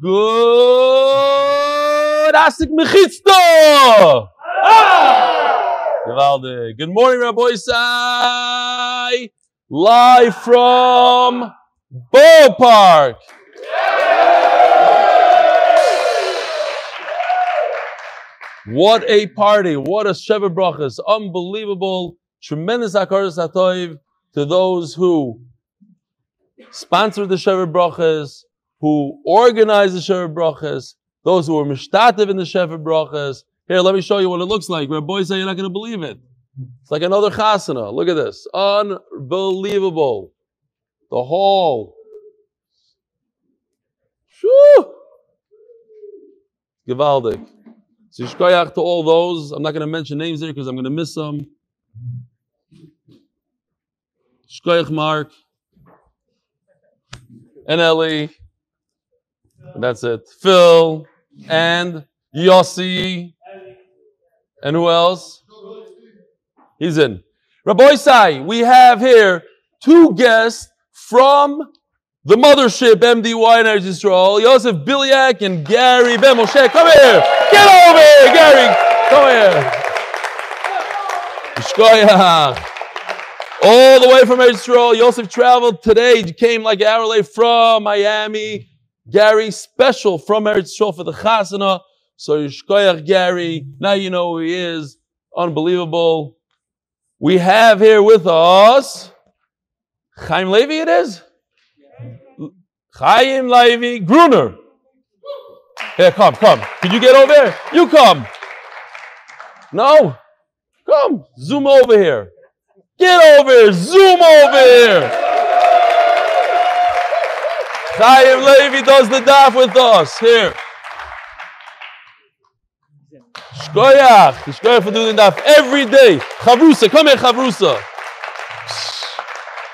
Good Asik Mechitzto! Gewaldig. Good morning, Rabbi Sai. Live from Borough Park. What a party. What a Sheva Brachas. Unbelievable. Tremendous Akaras Hatoiv to those who sponsored the Sheva Brachas, who organized the Sheva Brachas, those who were mishtativ in the Sheva Brachas. Here, let me show you what it looks like. Rabbi say you're not going to believe it. It's like another chasana. Look at this. Unbelievable. The hall. Shoo! Gewaldig. So shkoyach to all those. I'm not going to mention names here because I'm going to miss some. Shkoyach Mark. And Ellie. And that's it. Phil. And Yossi. And who else? He's in. Rabbi Sai, we have here two guests from the mothership MDY Eretz Yisrael, Yosef Bilyak and Gary Ben Moshe. Come here. Get over here, Gary. Come here. All the way from Eretz Yisrael. Yosef traveled today. He came like an hour late from Miami. Gary, special from Eretz Yisrael for the Chasana. So Yishkoyach Gary. Now you know who he is. Unbelievable. We have here with us Chaim Levy, it is? Chaim Levy Gruner. Here, come, come. Can you get over here? You come. No? Come. Zoom over here. Get over here. Zoom over here. Chaim Levi does the daf with us. Here. Shkoyach. Shkoyach for doing the daf every day. Chavrusa. Come here, Chavrusa.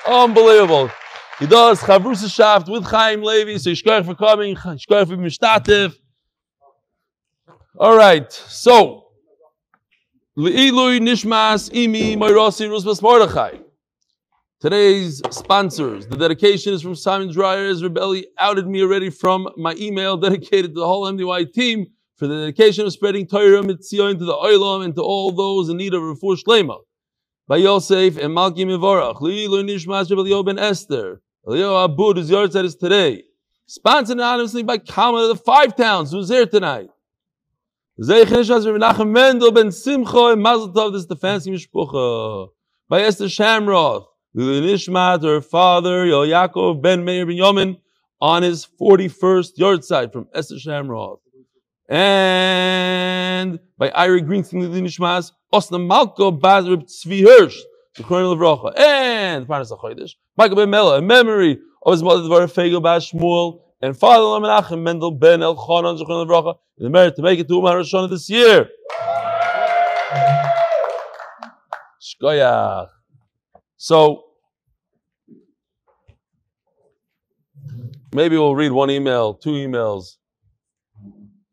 Unbelievable. He does Chavrusa Shaft with Chaim Levi. So Shkoyach for coming. Shkoyach for Mishtatev. All right. So. Le'ilui Nishmas Imi Moirosi Rusbas Mordechai. Today's sponsors. The dedication is from Simon Dreyer. Israeli outed me already from my email dedicated to the whole MDY team for the dedication of spreading Torah Mitzion to the Oilam and to all those in need of Refuah Shlema. By Yosef and Malki Mivorach. Le'ilui Nishmas Rebbe Elio ben Esther. Elio Abud, whose yard is today. Sponsored anonymously by Kama of the Five Towns, who's here tonight. Zeichenish Menachem Mendel ben Simcha and Mazel Tov. This is the fancy mishpucha by Esther Shamroth. Nishmat, her father Yaakov ben Meir ben Yomin, on his forty-first yard side from Esther Shamroth, and by Ira Greenstein Nishmas Osna Malko Bazrib Tzvi Hirsch, the Kohen Rocha, and Parnas Achoidish, Michael ben Mela, in memory of his mother Dvar Fegel Bas Shmuel and Father Menachem Mendel ben Elchanan Zechron Levracha in the merit to make it to Uman Rosh this year. Shkoyach. So maybe we'll read one email, two emails.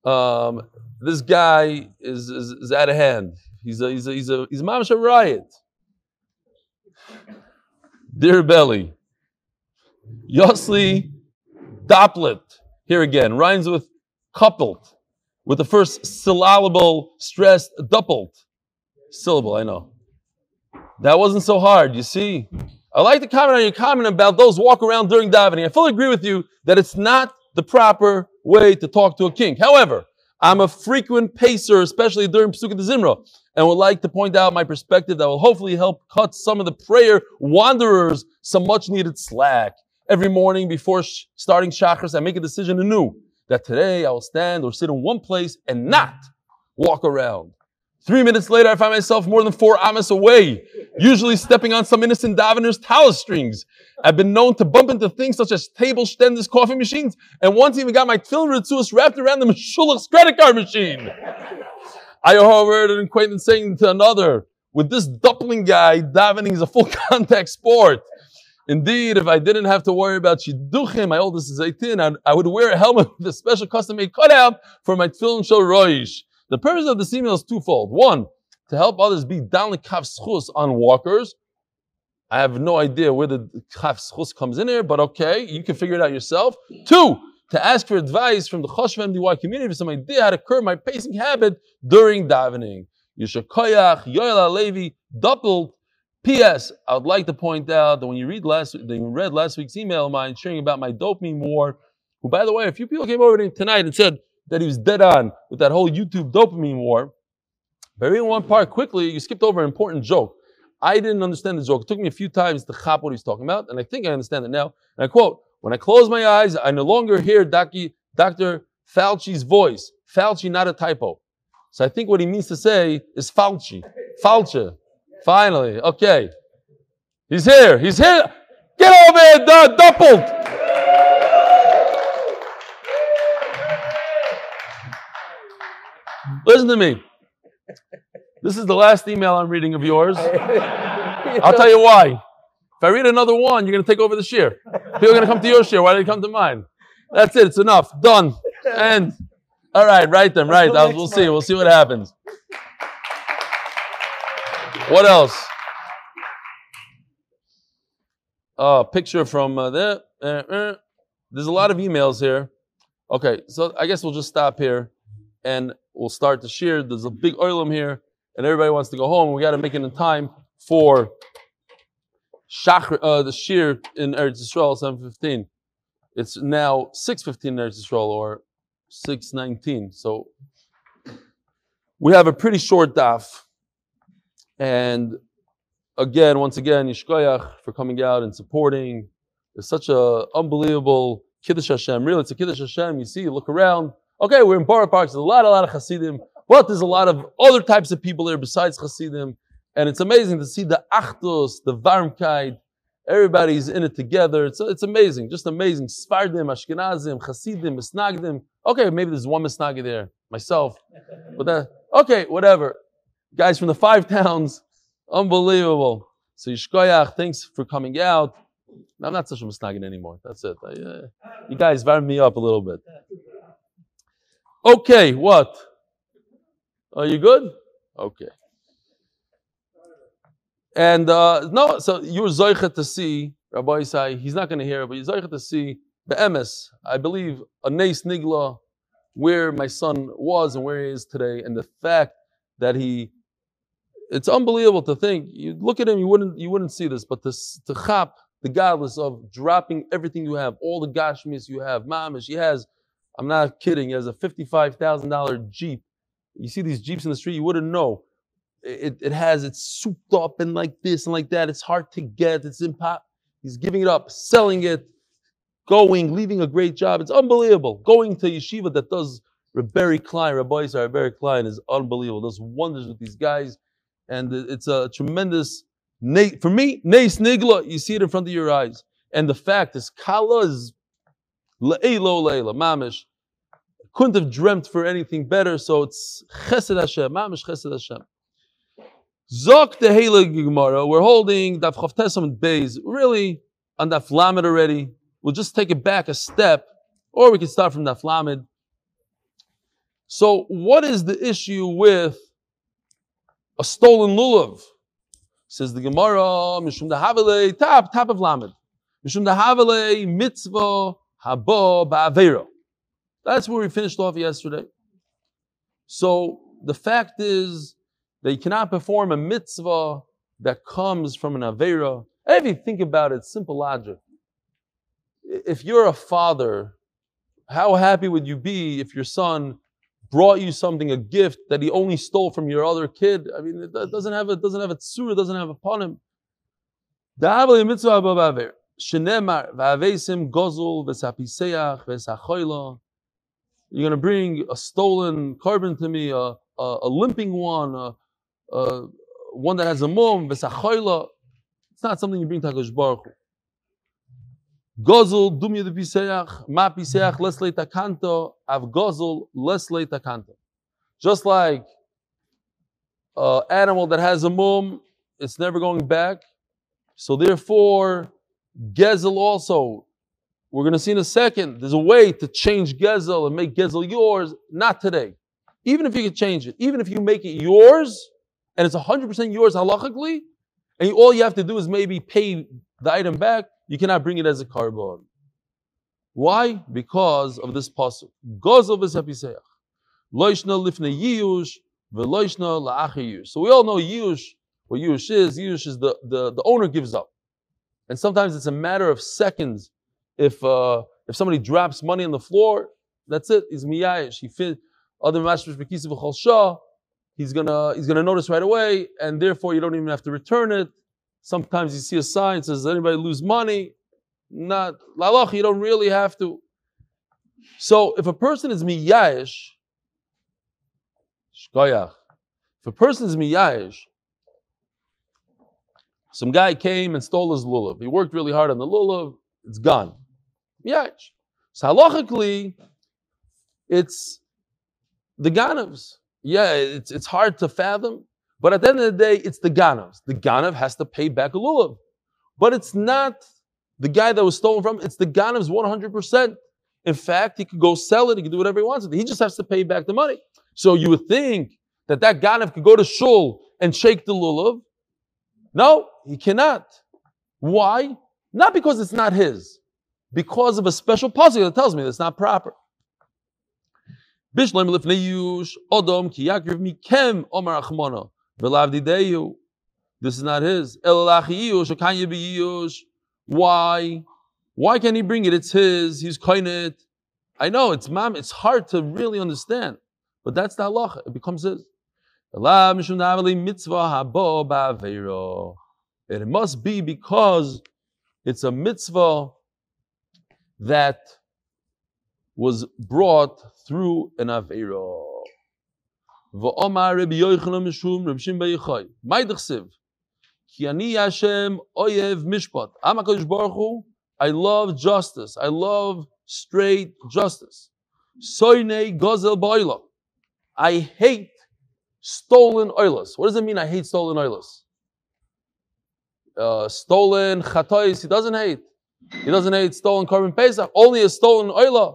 Um, this guy is, is, is out of hand. He's a he's a he's a he's a riot. Dear Belly, Yosli Dopplet. Here again, rhymes with coupled, with the first syllable stressed doubled. Syllable, I know. That wasn't so hard, you see. I like to comment on your comment about those walk around during davening. I fully agree with you that it's not the proper way to talk to a king. However, I'm a frequent pacer, especially during Pesukah Zimra, and would like to point out my perspective that will hopefully help cut some of the prayer wanderers some much needed slack. Every morning before sh- starting chakras, I make a decision anew that today I will stand or sit in one place and not walk around. Three minutes later, I find myself more than four amas away, usually stepping on some innocent davener's talus strings. I've been known to bump into things such as table standers, coffee machines, and once even got my tefillin ritzuas wrapped around the Meshulach's credit card machine. I overheard an acquaintance saying to another, with this dumpling guy, davening is a full contact sport. Indeed, if I didn't have to worry about shidduchim, my oldest is 18, I'd, I would wear a helmet with a special custom-made cutout for my tefillin shel roish. The purpose of this email is twofold. One, to help others be down the kaf schus on walkers. I have no idea where the kaf schus comes in here, but okay, you can figure it out yourself. Two, to ask for advice from the Choshva MDY community for some idea how to curb my pacing habit during davening. Yishakoyach, Yoel Levi, doubled. P.S. I would like to point out that when you read last, that you read last week's email of mine sharing about my dopamine war, who, by the way, a few people came over tonight and said that he was dead on with that whole YouTube dopamine war. But reading one part quickly, you skipped over an important joke. I didn't understand the joke. It took me a few times to chop what he's talking about, and I think I understand it now. And I quote, when I close my eyes, I no longer hear Dr. Fauci's voice. Fauci, not a typo. So I think what he means to say is Fauci. Fauci. Finally. Okay. He's here. He's here. Get over here, doubled. Listen to me. This is the last email I'm reading of yours. I'll tell you why. If I read another one, you're going to take over the share. People are going to come to your share. Why did they come to mine? That's it. It's enough. Done. And all right, write them. Right. I'll, we'll see. We'll see what happens. What else? A picture from uh, there. Uh, uh. There's a lot of emails here. Okay, so I guess we'll just stop here and we'll start the shir. There's a big oilam here, and everybody wants to go home. We got to make it in time for shach, uh, the shir in Eretz Yisrael, 7:15. It's now 6:15 in Eretz Yisrael or 6:19. So we have a pretty short daf, and again, once again, Yishkoyach for coming out and supporting. It's such a unbelievable Kiddush Hashem. Really, it's a Kiddush Hashem. You see, you look around. Okay, we're in Borough Park. There's a lot, a lot of Hasidim, but there's a lot of other types of people there besides Hasidim. And it's amazing to see the Achdus, the Varmkeit. Everybody's in it together. It's, it's amazing, just amazing. Sfardim, Ashkenazim, Hasidim, Misnagdim. Okay, maybe there's one Misnagi there, myself. But that, okay, whatever. Guys from the five towns, unbelievable. So Yishkoyach, thanks for coming out. I'm not such a Misnagin anymore. That's it. I, uh, you guys varm me up a little bit. Okay, what? Are you good? Okay. And uh, no, so you're Zoichet to see, Rabbi Isai, he's not going to hear it, but you're Zoichet to see the Emes, I believe, a Nes Nigla, where my son was and where he is today, and the fact that he, it's unbelievable to think, you look at him, you wouldn't, you wouldn't see this, but this, to chap, the godless of dropping everything you have, all the gashmis you have, mamish, he has I'm not kidding. He has a $55,000 Jeep. You see these Jeeps in the street, you wouldn't know. It, it has, it's souped up and like this and like that. It's hard to get. It's in impossible. He's giving it up, selling it, going, leaving a great job. It's unbelievable. Going to yeshiva that does Rabbi Klein, Rabbi Isar, Rabbi Klein is unbelievable. Does wonders with these guys. And it's a tremendous, for me, Nes Nigla, you see it in front of your eyes. And the fact is, Kala is Le'elo le'ela, mamish. Couldn't have dreamt for anything better, so it's chesed Hashem, mamish chesed Hashem. Zok the Gemara, we're holding Daf Chavtesam and Beis, really on Daf Lamed already. We'll just take it back a step, or we can start from Daf Lamed. So, what is the issue with a stolen lulav? Says the Gemara, Mishum Dahavale, top, top of Lamed. Mishum Dahavale, mitzvah, habo ba'avero. That's where we finished off yesterday. So the fact is that you cannot perform a mitzvah that comes from an avera. If you think about it, simple logic. If you're a father, how happy would you be if your son brought you something, a gift that he only stole from your other kid? I mean, it doesn't have a doesn't have a tsura, doesn't have a panim. Shenemar v'avesim gozul v'sapiseach v'sachoyla. You're going to bring a stolen korban to me, a, a, a limping one, a, a, one that has a mum, v'sachoyla. It's not something you bring to HaKadosh Baruch Hu. Gozul dumya de piseach, ma piseach lesle takanto, av gozul lesle takanto. Just like an animal that has a mum, it's never going back. So therefore, Gezel also, we're going to see in a second, there's a way to change Gezel and make Gezel yours. Not today. Even if you can change it, even if you make it yours, and it's 100% yours halachically, and all you have to do is maybe pay the item back, you cannot bring it as a korban. Why? Because of this pasuk. Gozel v'sepiseach. Loishna lifne yiyush la'achiyush. So we all know yiyush, what yiyush is. Yiyush is the, the, the owner gives up. And sometimes it's a matter of seconds. If uh, if somebody drops money on the floor, that's it. He's miyayish. He fit other v'chol. He's gonna he's gonna notice right away, and therefore you don't even have to return it. Sometimes you see a sign says, anybody lose money? Not lalach, you don't really have to. So if a person is miyayish, shkoyach, if a person is miyayish, some guy came and stole his lulav. He worked really hard on the lulav, it's gone. Miyayish. So halachically, it's the ganavs. Yeah, it's, it's hard to fathom, but at the end of the day, it's the ganavs. The ganav has to pay back a lulav. But it's not the guy that was stolen from, it's the ganav's 100%. In fact, he could go sell it, he could do whatever he wants. He just has to pay back the money. So you would think that that ganav could go to shul and shake the lulav. No, he cannot. Why? Not because it's not his, because of a special puzzle that tells me it's not proper. Odom. This is not his. Why? Why can't he bring it? It's his. He's kainet. I know it's mam. It's hard to really understand, but that's the halacha. It becomes his. It must be because it's a mitzvah that was brought through an Aveira. V'omar Rabbi Yochanan Mishum Rabbi Shim Bayichai. Maidachsiv. Ki ani Hashem oyev mishpat. Am HaKadosh Baruch Hu, I love justice. I love straight justice. Soine gozel ba'ila. I hate stolen oilas. What does it mean I hate stolen oilas? Uh, stolen chatois, he doesn't hate. He doesn't hate stolen korban pesach. Only a stolen oila.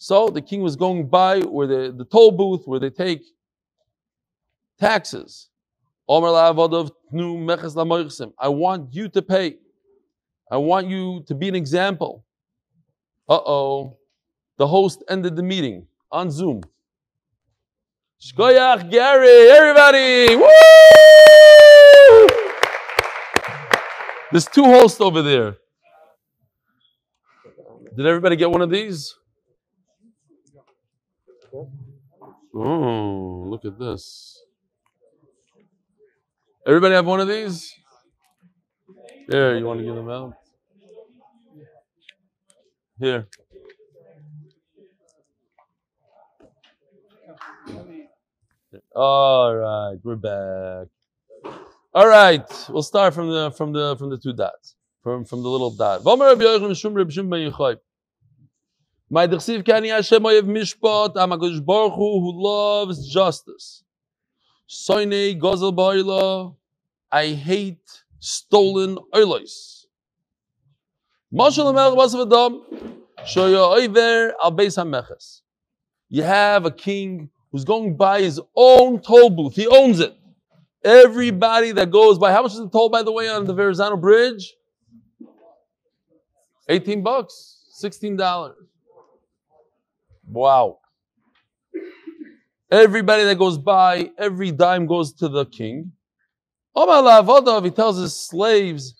So the king was going by where the, the toll booth where they take taxes. I want you to pay. I want you to be an example. Uh oh. The host ended the meeting on Zoom. Shkoyach Gary, everybody! Woo! There's two hosts over there. Did everybody get one of these? Oh, look at this. Everybody have one of these? Here, you want to give them out? Here. All right, we're back. All right, we'll start from the from the from the two dots from, from the little dot. My dechsiv kani Hashem oyev mishpat, I'm Baruch Hu, who loves justice. Soine gozel ba'ila, I hate stolen oilos. Mashal melech basav adam, shoya oiver al beis hameches. You have a king who's going by his own toll booth. He owns it. Everybody that goes by, how much is the toll, by the way, on the Verrazano Bridge? 18 bucks, $16. Wow. Everybody that goes by, every dime goes to the king. He tells his slaves,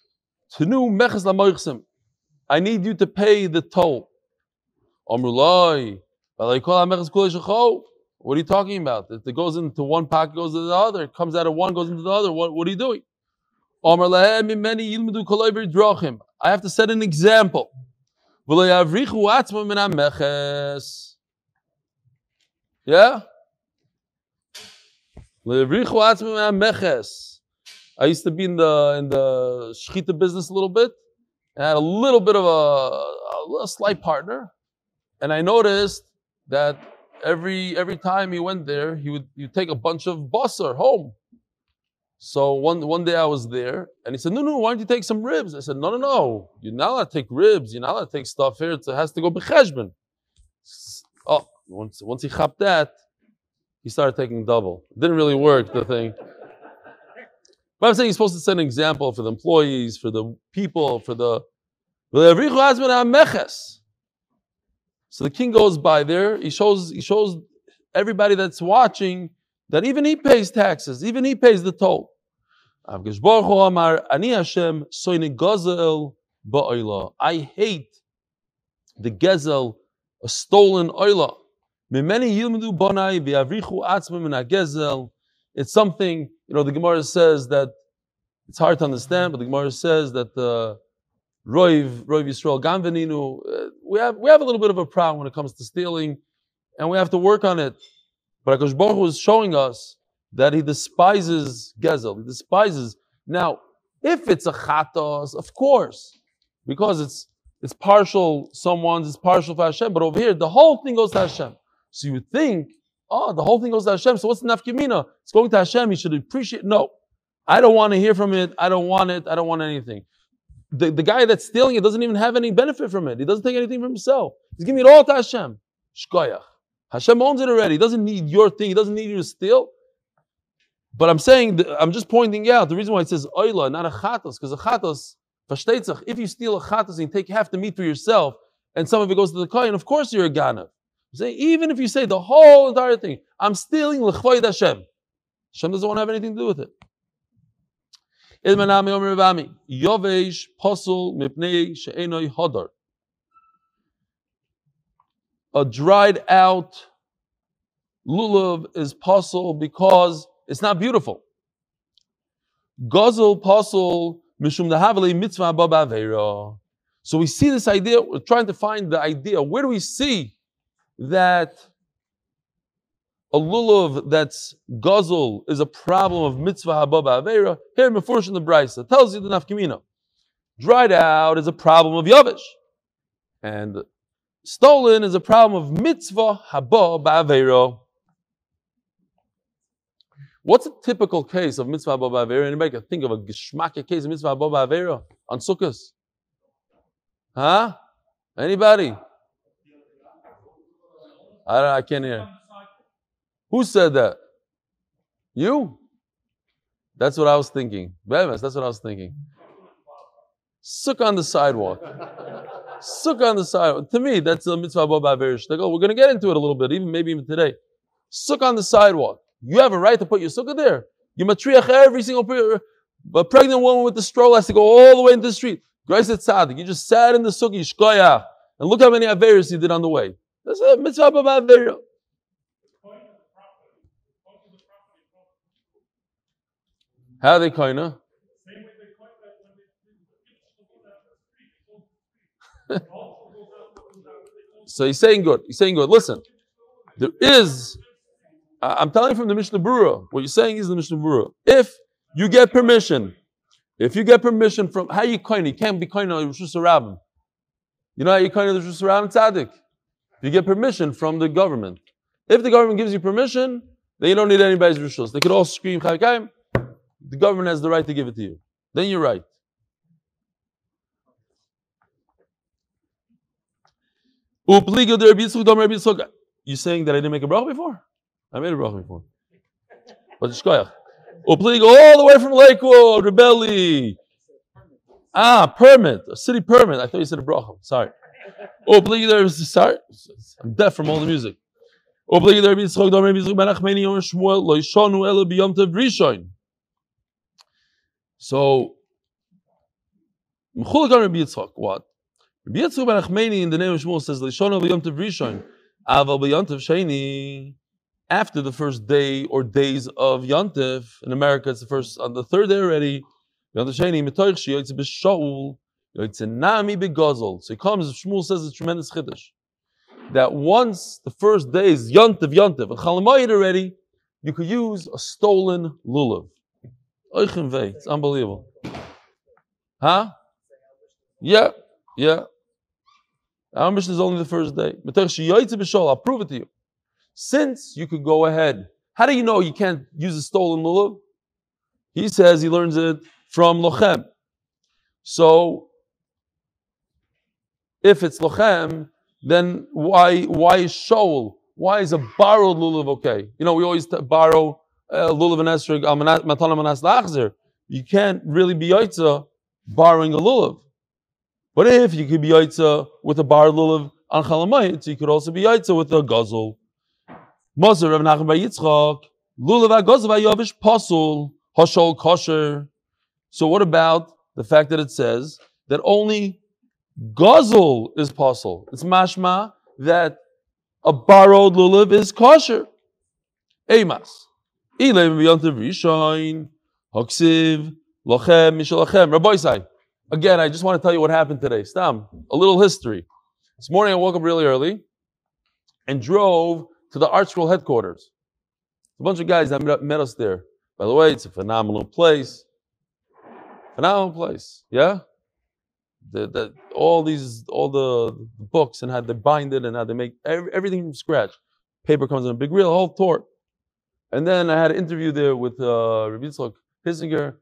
I need you to pay the toll. What are you talking about? It goes into one pocket, goes to the other. It comes out of one, goes into the other. What, what are you doing? I have to set an example. Yeah? I used to be in the in the shchita business a little bit. I had a little bit of a, a, a slight partner, and I noticed that every every time he went there, he would you take a bunch of basar home. So one, one day I was there and he said, No, no, why don't you take some ribs? I said, No, no, no. You're not allowed to take ribs. You're not allowed to take stuff here. It has to go becheshbon. Oh, once, once he chopped that, he started taking double. It didn't really work, the thing. But I'm saying he's supposed to set an example for the employees, for the people, for the. So the king goes by there. He shows he shows everybody that's watching that even he pays taxes, even he pays the toll. I hate the gezel, a stolen oila. It's something, you know, the Gemara says that it's hard to understand, but the Gemara says that the uh, Roiv, Roiv Yisrael Gamveninu, uh, we have we have a little bit of a problem when it comes to stealing, and we have to work on it. But Akash Baruch was showing us that he despises Gezel. He despises. Now, if it's a chatos, of course, because it's it's partial someone's, it's partial for Hashem. But over here, the whole thing goes to Hashem. So you would think, oh, the whole thing goes to Hashem. So what's the nafkimina? It's going to Hashem. He should appreciate. No, I don't want to hear from it. I don't want it. I don't want anything. The, the guy that's stealing it doesn't even have any benefit from it. He doesn't take anything from himself. He's giving it all to Hashem. Shkoyach. Hashem owns it already. He doesn't need your thing. He doesn't need you to steal. But I'm saying, I'm just pointing out the reason why it says oila, not a chatos, because a chatos, if you steal a chatos and you take half the meat for yourself, and some of it goes to the kohen, of course you're a ganav. Say, even if you say the whole entire thing, I'm stealing l'chvoid Hashem. Hashem doesn't want to have anything to do with it. Yovesh posul mipnei she'enoi hodar a dried out lulav is possible because it's not beautiful. Gozel possible mishum dahavali mitzvah baba So we see this idea. We're trying to find the idea. Where do we see that a lulav that's guzzle is a problem of mitzvah hababa avera? Here, Mefurish in the Brisa tells you the nafkimina. Dried out is a problem of yavish, and Stolen is a problem of mitzvah haba ba'avero. What's a typical case of mitzvah haba ba'avero? Anybody can think of a geschmacke case of mitzvah haba ba'avero on Sukkot? Huh? Anybody? I don't, I can't hear. Who said that? You? That's what I was thinking. That's what I was thinking. Suck on the sidewalk. Sukkah on the sidewalk. To me, that's a mitzvah above They go, we're going to get into it a little bit, even maybe even today. Sukkah on the sidewalk. You have a right to put your sukkah there. You matriach every single a pregnant woman with the stroller has to go all the way into the street. Grace at tzaddik. You just sat in the sukkah, and look how many averis you did on the way. That's a mitzvah above How are they kinda? so he's saying good. He's saying good. Listen, there is. I'm telling you from the Mishnah Berurah. What you're saying is the Mishnah Berurah. If you get permission, if you get permission from how you coin, you can't be coin on Rosh Hashanah. You know how you coin the Rosh Hashanah tzaddik? You get permission from the government. If the government gives you permission, then you don't need anybody's rishos. They could all scream chaykaim. The government has the right to give it to you. Then you're right. You're saying that I didn't make a bracha before? I made a bracha before. But shkoyach. Upliga all the way from Lakewood, Rebelli. Ah, permit, a city permit. I thought you said a bracha. Sorry. Upliga there is sorry. I'm deaf from all the music. Upliga there is Yitzchok Domer Yitzchok Ben Achmeni Yom Shmuel Elo Tev Rishon. So, Rabbi Yitzchok, what? Rabbi Yitzchak ben Achmeni in the name of Shmuel says, b'yontav rishon, aval after the first day or days of Yontif, in America it's the first, on the third day already, Yontif sheni, metoich shi yoytze b'shaul, yoytze nami b'gozol. So he comes, Shmuel says it's tremendous chiddush. That once the first day is Yontif, Yontif, and Chalamayit already, you could use a stolen lulav. It's unbelievable. Huh? Yeah, yeah. Our mission is only the first day. I'll prove it to you. Since you could go ahead, how do you know you can't use a stolen lulav? He says he learns it from lochem. So, if it's lochem, then why why is shoal? Why is a borrowed lulav okay? You know, we always borrow uh, Uh, lulav and esrog uh, al matana manas lachzer. you can't really be yaitza borrowing a lulav. But if you could be yaitza with a bar lulav on chalamayit, you could also be yaitza with a guzzle. Moser Rav Nachman Bar Yitzchak, lulav agozav ayovish pasul hashol kosher. So what about the fact that it says that only guzzle is pasul? It's mashma that a borrowed lulav is kosher. Eimas. Again, I just want to tell you what happened today. Stam, a little history. This morning I woke up really early and drove to the ArtScroll headquarters. A bunch of guys that met, us there. By the way, it's a phenomenal place. Phenomenal place. Yeah? The, the, all these, all the books and how they bind it and how they make every, everything from scratch. Paper comes in a big reel, whole tour. And then I had an interview there with uh, Rabbi Yitzchak Hissinger.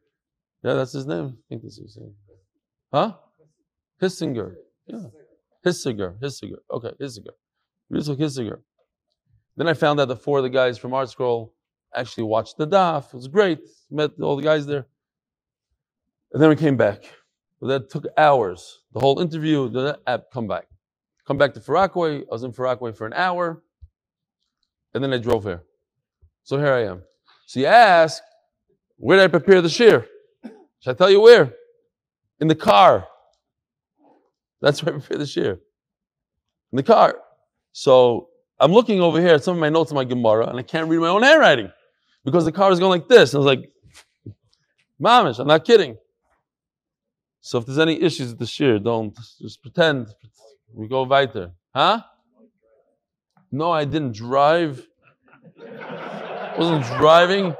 Yeah, that's his name. I think this is his name. Huh? Hissinger. Yeah. Hissinger. Hissinger. Okay, Hissinger. Yitzchak Hissinger. Then I found out that four of the guys from ArtScroll actually watched the DAF. It was great. Met all the guys there. And then we came back. But that took hours. The whole interview, the app, come back. Come back to Far Rockaway. I was in Far Rockaway for an hour. And then I drove here. So here I am. So you ask, where did I prepare the shear? Should I tell you where? In the car. That's where I prepare the shear. In the car. So I'm looking over here at some of my notes in my Gemara, and I can't read my own handwriting because the car is going like this. And I was like, Mamish, I'm not kidding. So if there's any issues with the shear, don't just pretend we go weiter. Huh? No, I didn't drive. Wasn't driving.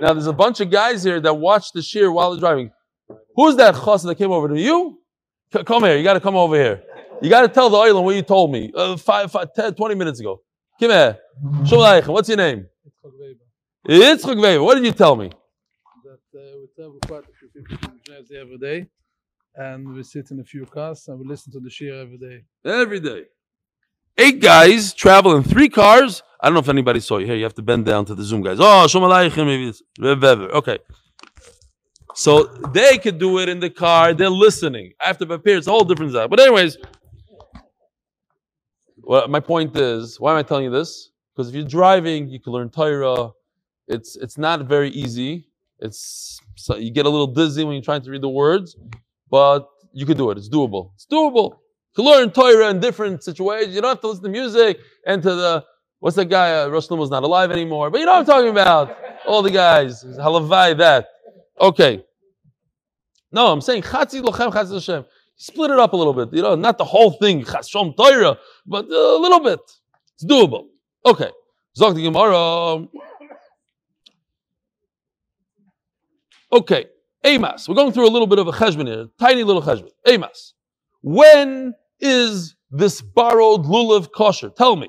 Now there's a bunch of guys here that watch the shear while they're driving. Who's that chassid that came over to you? C- come here. You got to come over here. You got to tell the island what you told me uh, five, five, 10, 20 minutes ago. Come here. What's your name? Yitzchak Weber. What did you tell me? That uh, we travel quite a few people New Jersey every day, and we sit in a few cars and we listen to the shir every day. Every day. Eight guys travel in three cars. I don't know if anybody saw you. Here, you have to bend down to the Zoom guys. Oh, Shalom Aleichem. Okay. So they could do it in the car. They're listening. I have to prepare. It's a whole different side. But anyways, well, my point is, why am I telling you this? Because if you're driving, you can learn Torah. It's it's not very easy. It's so you get a little dizzy when you're trying to read the words, but you can do it. It's doable. It's doable. To learn Torah in different situations, you don't have to listen to music and to the what's that guy? Uh, was not alive anymore, but you know what I'm talking about. All the guys, halavai that. Okay. No, I'm saying chatzi lochem chatzi Hashem. Split it up a little bit. You know, not the whole thing, chashom Torah, but a little bit. It's doable. Okay. Zog Gemara. Okay. Amos. We're going through a little bit of a cheshbon here, tiny little cheshbon. Amos. When is this borrowed lulav kosher? Tell me.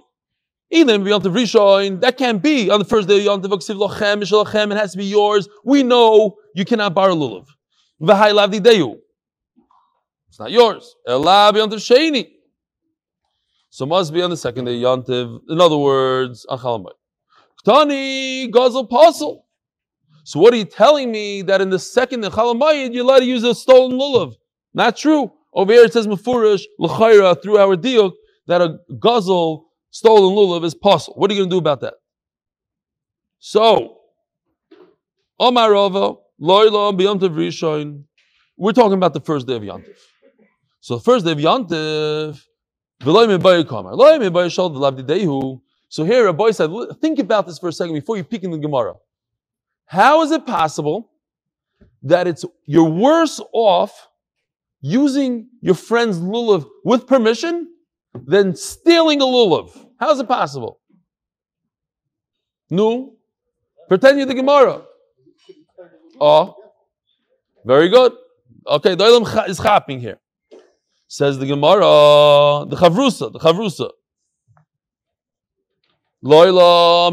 Even Yontav Rishon, that can't be on the first day of Yontav Aksiv Lochem, Mishalachem, it has to be yours. We know you cannot borrow lulav. V'hai lavdi deyu. It's not yours. Ela Yontav Sheni. So must be on the second day Yontav. In other words, on Chalamayit. Ktani Gazel Pasul. So what are you telling me that in the second in Chalamayit you're allowed to use a stolen lulav? Not true. Over here it says Mefurish, L'chayra, through our diuk, that a Gazel stolen lulav is possible. What are you going to do about that? So, Omarova, Loila, B'yontev Rishon. We're talking about the first day of Yontev. So the first day of Yontev, so here Rabbi said, think about this for a second before you peek in the Gemara. How is it possible that it's you're worse off using your friend's lulav with permission than stealing a lulav? How is it possible? No. Pretend you're the Gemara. Oh, very good. Okay, the Olam is happening here. Says the Gemara, the Chavrusa, the Chavrusa. Loila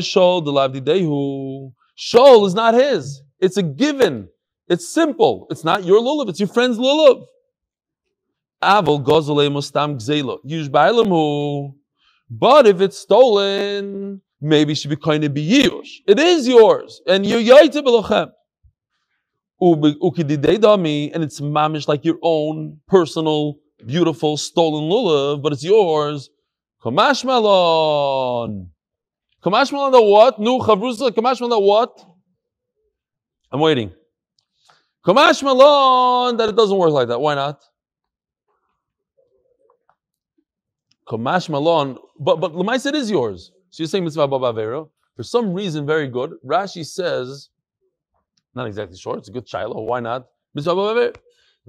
shol. Shol is not his. It's a given. It's simple. It's not your lulav. It's your friend's lulav. Avol gozole mustam gzelo. Yushbailamu. But if it's stolen, maybe should be kind of be Yush. It is yours. And you yaita belochem. And it's mamish like your own personal, beautiful, stolen lulav, but it's yours. Kamash malon. The what? Nu chavrusa. Kamash malon the what? I'm waiting. Kamash malon that it doesn't work like that. Why not? Kamash malon, but but Lemais it is yours. So you're saying mitzvah babavero. For some reason, very good. Rashi says, not exactly sure. It's a good shiloh. Why not mitzvah babavero?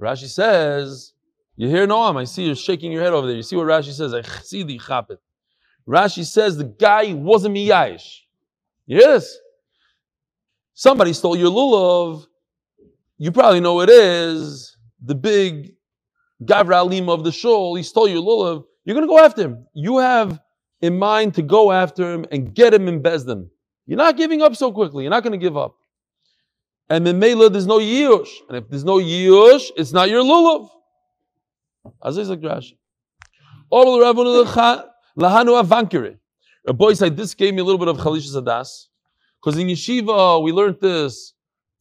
Rashi says, you hear Noam? I see you're shaking your head over there. You see what Rashi says? I see the chapet. Rashi says the guy wasn't miyayish. This? Somebody stole your lulav. You probably know it is the big gavra alim of the shul. He stole your lulav. You're going to go after him. You have in mind to go after him and get him in Besdin. You're not giving up so quickly. You're not going to give up. And in Mela, there's no Yush. And if there's no Yush, it's not your lulav. A boy said, this gave me a little bit of Chalisha Sadas. Because in yeshiva, we learned this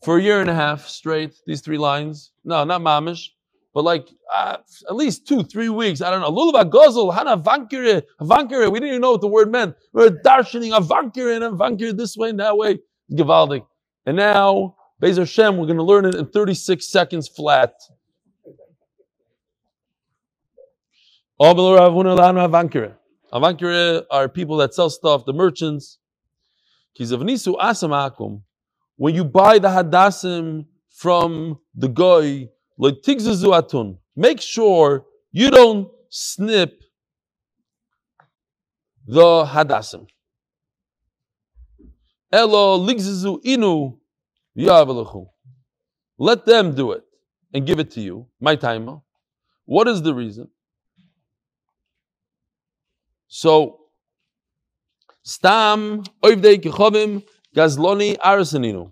for a year and a half straight, these three lines. No, not mamish but like uh, at least two, three weeks. I don't know. Lulav gozel, hana vankire, vankire. We didn't even know what the word meant. We are darshaning a vankire and a vankire this way and that way. Givaldik. And now, Bezer Shem, we're going to learn it in 36 seconds flat. Avankire are people that sell stuff, the merchants. When you buy the hadassim from the guy Make sure you don't snip the hadassim. Elo ligzizu inu Let them do it and give it to you. My timer. What is the reason? So, stam oivdei kechovim gazloni arasaninu.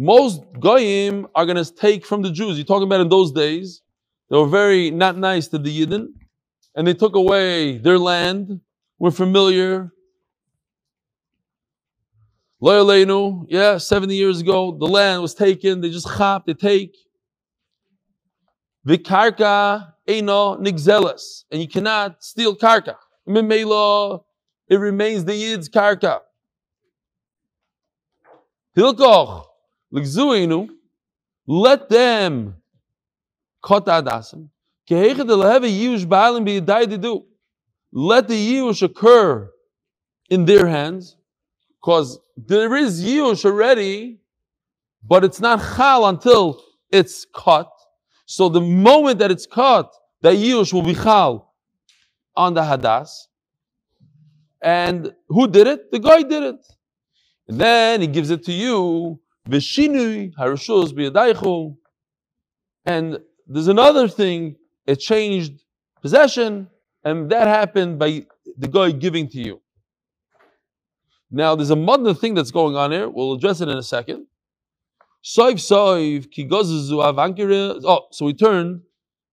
Most goyim are going to take from the Jews. You're talking about in those days, they were very not nice to the Yidden, and they took away their land. We're familiar. Loyalenu, yeah, 70 years ago, the land was taken. They just chop, they take. Vikarka eino nigzelas, and you cannot steal karka. Mimela, it remains the Yid's karka. Hilkoch, let them cut adasim. Let the yush occur in their hands, because there is yush already, but it's not chal until it's cut. So the moment that it's cut, the yush will be chal on the hadas. And who did it? The guy did it. And then he gives it to you Vishinui harushus biyadaichu. And there's another thing, it changed possession, and that happened by the guy giving to you. Now there's a modern thing that's going on here. We'll address it in a second. Soiv soiv ki avankire. Oh, so we turn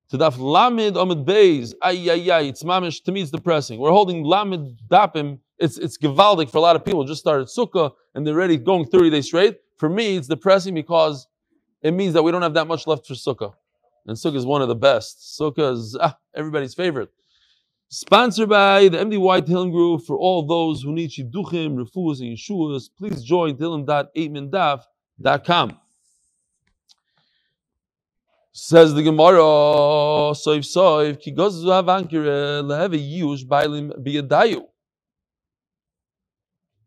to daf lamid amid beis. Ay ay ay. It's mamish. To me, it's depressing. We're holding lamid dapim. It's it's gewaldic for a lot of people. Just started sukkah and they're already going 30 days straight. For me, it's depressing because it means that we don't have that much left for Sukkah. And Sukkah is one of the best. Sukkah is ah, everybody's favorite. Sponsored by the MDY Tehillim Group for all those who need Shidduchim, Refuas, and Yeshuas. Please join Tehillim.8mindaf.com. Says the Gemara, Soif Soif, Ki Gozu Avankire, Leheve Yush Bailim Biyadayu.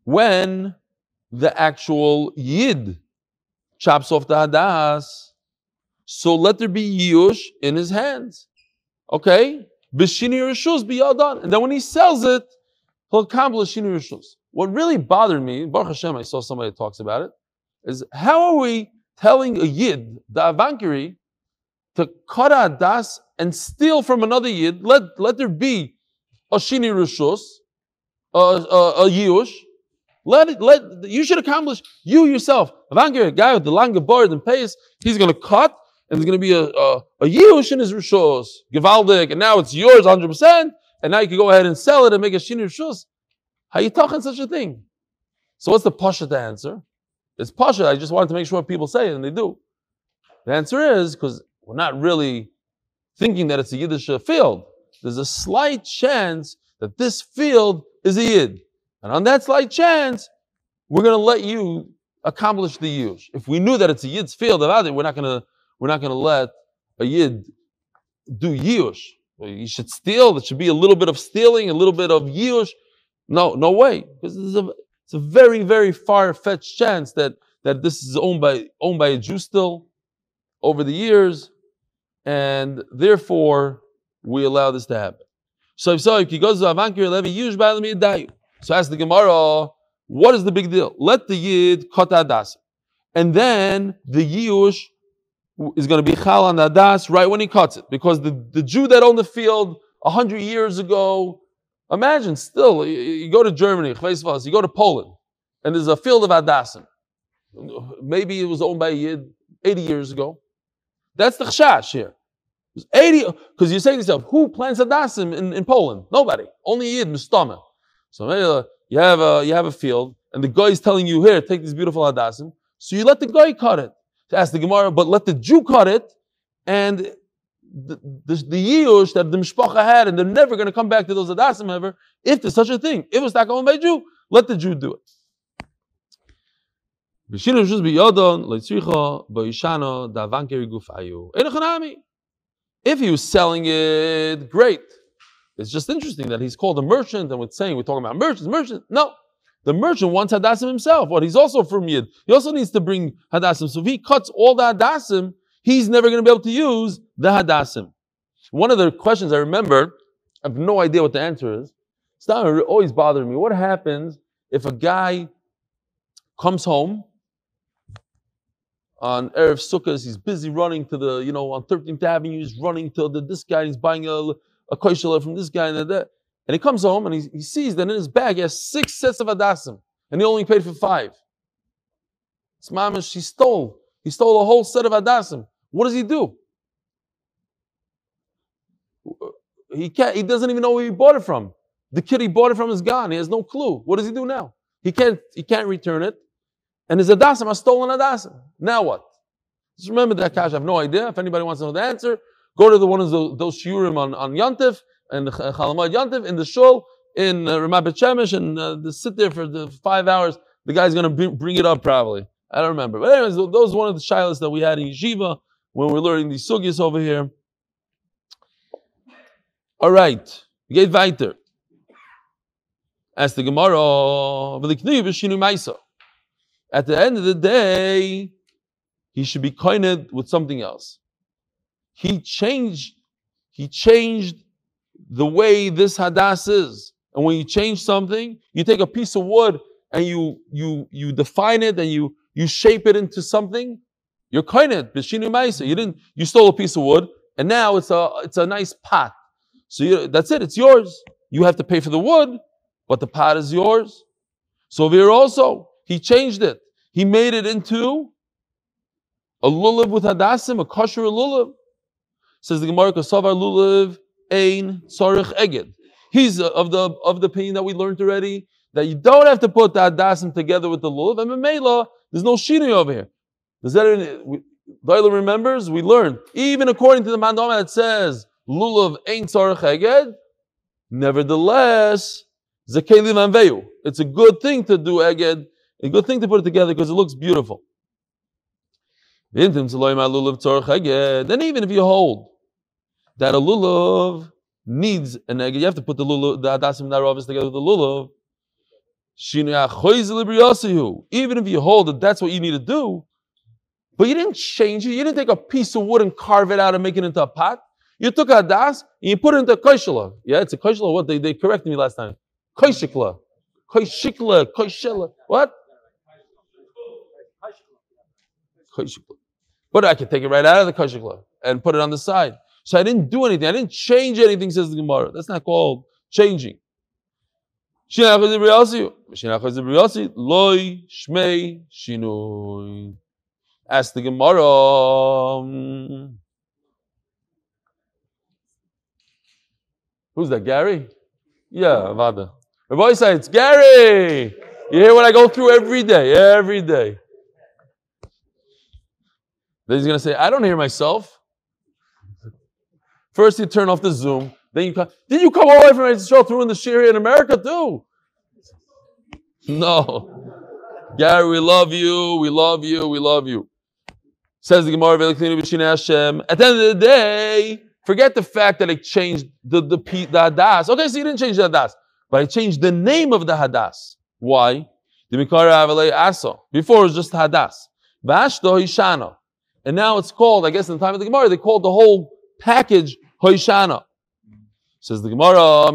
When the actual yid chops off the hadas. So let there be yush in his hands. Okay? Bishini Rishus biyadan. And then when he sells it, he'll accomplish Shini Rishus. What really bothered me, Baruch Hashem, I saw somebody talks about it, is how are we telling a yid, the avankiri, to cut a das and steal from another yid? Let, let there be a Shini Rishus, a, a, a Yush, let it, let you should accomplish you yourself. Avanger, a guy with the longer board and pace, he's going to cut, and there's going to be a a, a yush in his rishos, givaldik, and now it's yours 100, percent and now you can go ahead and sell it and make a shin rishos. How you talking such a thing? So what's the pasha to answer? It's pasha. I just wanted to make sure people say it, and they do. The answer is because we're not really thinking that it's a Yiddish field. There's a slight chance that this field is a Yid. And on that slight chance, we're going to let you accomplish the Yush. If we knew that it's a Yid's field of Adi, we're not going to we're not going to let a Yid do Yush. You should steal. There should be a little bit of stealing, a little bit of Yush. No, no way. Because it's a, it's a very, very far-fetched chance that, that this is owned by owned by a Jew still over the years, and therefore we allow this to happen. So if so, if he goes to Avankir Levi Yush Ba'alam So ask the Gemara, what is the big deal? Let the Yid cut Adas. And then the Yush is going to be Chal on Adas right when he cuts it. Because the, the Jew that owned the field a hundred years ago, imagine still, you, go to Germany, you go to Poland, and there's a field of Adasim. Maybe it was owned by a Yid 80 years ago. That's the chashash here. 80, because you're saying to yourself, who plants Adasim in, in Poland? Nobody. Only Yid, Mustama. So you have a you have a field, and the guy is telling you, here, take this beautiful Adasim. So you let the guy cut it. To ask the Gemara, but let the Jew cut it, and the, the, the that the Mishpacha had, and they're never going to come back to those Adasim ever, if there's such a thing. If it's not going by Jew, let the Jew do it. If he was selling it, great. It's just interesting that he's called a merchant and we're saying we're talking about merchants, merchants. No. The merchant wants Hadassim himself. What? He's also from Yid. He also needs to bring Hadassim. So if he cuts all the Hadassim, he's never going to be able to use the Hadassim. One of the questions I remember, I have no idea what the answer is. It's not always bothering me. What happens if a guy comes home on Erev Sukkot, he's busy running to the, you know, on 13th Avenue, he's running to the, this guy, he's buying a, a koishela from this guy and that. And he comes home and he, he sees that in his bag he has six sets of adasim, and he only paid for five. His mama, she stole. He stole a whole set of adasim. What does he do? He can't. He doesn't even know where he bought it from. The kid he bought it from is gone. He has no clue. What does he do now? He can't. He can't return it. And his adassim are stolen adasim. Now what? Just remember that cash. I have no idea. If anybody wants to know the answer, go to the one of those, those shiurim on, on Yantif and Chalamad Yantif in the shul in uh, Ramat Shemesh and uh, sit there for the five hours. The guy's going to bring, it up probably. I don't remember. But anyways, those are one of the shilas that we had in Yeshiva when we are learning these sugyas over here. All right. Get weiter. As the Gemara, at the end of the day, he should be coined with something else. He changed, he changed the way this hadas is. And when you change something, you take a piece of wood and you you you define it and you you shape it into something. You're koined b'shinu ma'isa. You didn't. You stole a piece of wood and now it's a it's a nice pot. So you, that's it. It's yours. You have to pay for the wood, but the pot is yours. So here also he changed it. He made it into a lulav with hadassim, a kosher lulav. Says the Gemara, Kosovar lulav ein tzarich eged. He's uh, of the of the opinion that we learned already that you don't have to put the hadassim together with the lulav. And Mamela, there's no shini over here. Does that Doyle remembers? We learned even according to the mandama that says lulav ein tzarich eged. Nevertheless, zakeli manveyu. It's a good thing to do eged. A good thing to put it together because it looks beautiful. Then even if you hold that a lulav needs an egg. You have to put the lulav, the adasim naravis together with the lulav. Even if you hold that that's what you need to do, but you didn't change it. You didn't take a piece of wood and carve it out and make it into a pot. You took a das and you put it into a koishla. Yeah, it's a koishla. What they, they corrected me last time. Koishikla. Koishikla. Koishela. What? But I could take it right out of the koishikla and put it on the side. So I didn't do anything. I didn't change anything, says the Gemara. That's not called changing. Loi shmei. Ask the Gemara. Um, who's that, Gary? Yeah, Vada. Rabbi say it's Gary. You hear what I go through every day, every day. Then he's gonna say, I don't hear myself. First you turn off the Zoom, then you come. Did you come all the way from Israel through in the Shiri in America too? No. Gary, we love you, we love you, we love you. Says the Gemara. At the end of the day, forget the fact that I changed the, the, the Hadas. Okay, so you didn't change the Hadas, but I changed the name of the Hadas. Why? The. Before it was just Hadas. Vashto Hishana. And now it's called, I guess in the time of the Gemara, they called the whole package Hoishana. Says the Gemara,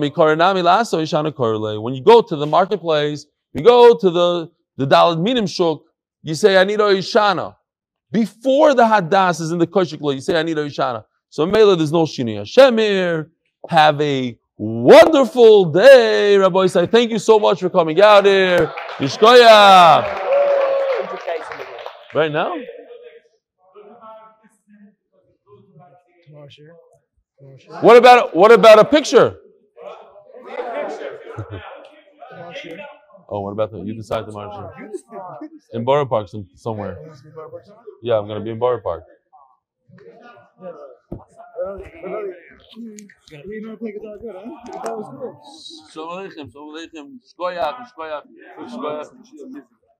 when you go to the marketplace, you go to the, the Daled Minim Shuk, you say, I need Hoishana. Before the Hadas is in the Koshik you say, I need Hoishana. So Mela, there's no Shini Hashemir. Have a wonderful day, Rabbi Say, Thank you so much for coming out here. Yishkoya. Right now? What about what about a picture? oh, what about the you decide the march in Borough Park some, somewhere? Yeah, I'm gonna be in Borough Park.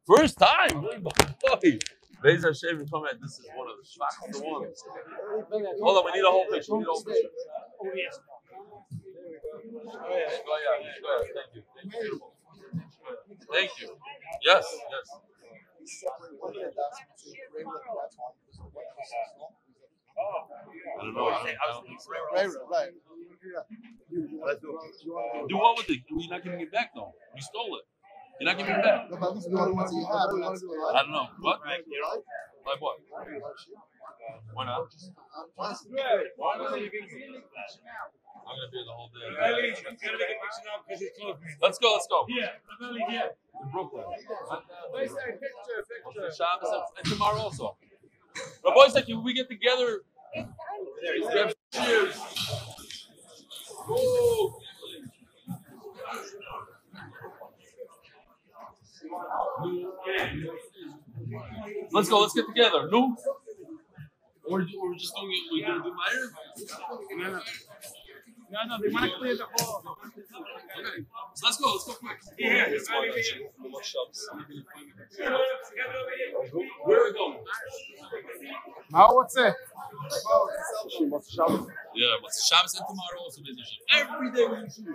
First time. Beis Hashem, you come at this is one of the schwachste ones. Hold on, we need a whole picture. We need a whole picture. Oh, yes. Thank you. Thank you. Thank you. Yes, yes. I don't know. I don't, I don't. Right, right. Do what with it? We're not giving it back though. You stole it. You're not giving it back. No, but at least you know the ones that you have. I don't know. What? Like what? Why not? I'm gonna be here the whole day. Let's go. Let's go. Yeah, in Brooklyn. Shabbos and tomorrow also. But boys, like we get together. Cheers. Whoa. Let's go. Let's get together. No. Or we're just doing it. We're gonna do Meyer. No, no. No, no, they want to clear the hall. Okay, so let's go. Let's go quick. Yeah, it's one Where are we going? Now what's it? Yeah, what's the Shabbos and tomorrow also Every day we shoot.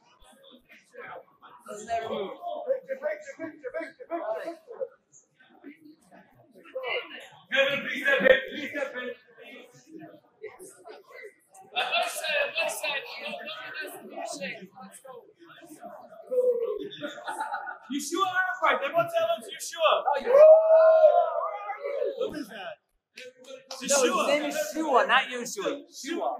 Kevin, please step in. Please step in. Let's say, Yeshua Arafat, everyone tell us Yeshua. Is that? Yeshua. No, his name is Shua, not Yeshua. Shua. Shua.